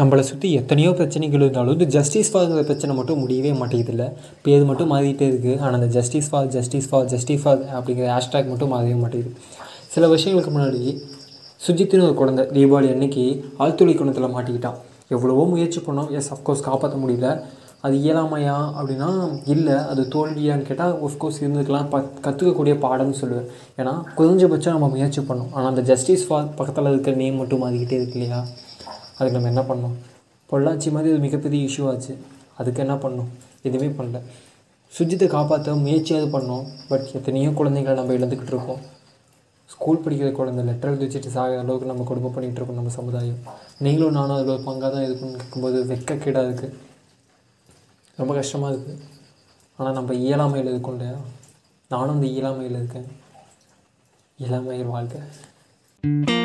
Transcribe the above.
நம்மளை சுற்றி எத்தனையோ பிரச்சனைகள் இருந்தாலும் இந்த ஜஸ்டிஸ் ஃபார்ங்கிற பிரச்சனை மட்டும் முடியவே மாட்டேங்குது இல்லை பேர் மட்டும் மாறிட்டே இருக்குது ஆனால் அந்த justice for justice for justice for அப்படிங்கிற ஹேஷ்டேக் மட்டும் மாறவே மாட்டேங்குது. சில வருஷங்களுக்கு முன்னாடி சுஜித்துன்னு ஒரு குழந்தை தீபாவளி அன்னைக்கு ஆழ்துளை குணத்தில் மாட்டிக்கிட்டான். எவ்வளவோ முயற்சி பண்ணோம். எஸ் அஃப்கோர்ஸ் காப்பாற்ற முடியல. அது இயலாமையா அப்படின்னா இல்லை அது தோல்வியான்னு கேட்டால் ஒஃப்கோர்ஸ் இருந்துக்கலாம். ப கற்றுக்கக்கூடிய பாடம்னு சொல்லுவேன். ஏன்னா குறைஞ்சபட்சம் நம்ம முயற்சி பண்ணோம். ஆனால் அந்த ஜஸ்டிஸ் ஃபார் பக்கத்தில் இருக்கிற நேம் மட்டும் மாறிக்கிட்டே இருக்கு இல்லையா? அதுக்கு நம்ம என்ன பண்ணோம் பொள்ளாச்சி மாதிரி அது மிகப்பெரிய இஷ்யூ ஆச்சு. அதுக்கு என்ன பண்ணோம் எதுவுமே பண்ணல. சுஜித்தை காப்பாற்ற முயற்சியாவது பண்ணோம். பட் எத்தனையோ குழந்தைங்களை நம்ம இழந்துக்கிட்டு இருக்கோம். ஸ்கூல் படிக்கிற குழந்தை லெட்டர் எழுதி வச்சுட்டு சாகிற அளவுக்கு நம்ம கொடுமை பண்ணிகிட்டு இருக்கோம் நம்ம சமுதாயம். நீங்களும் நானும் அதில் ஒரு பங்காக தான் இருக்குன்னு கேட்கும்போது வெக்கக்கேடாக இருக்குது ரொம்ப கஷ்டமாக இருக்குது ஆனால் நம்ம இயலாமையில் இருக்கோம் இல்லையா? நானும் இந்த இயலாமையில் இருக்கேன். இளமையில் வாழ்க்கை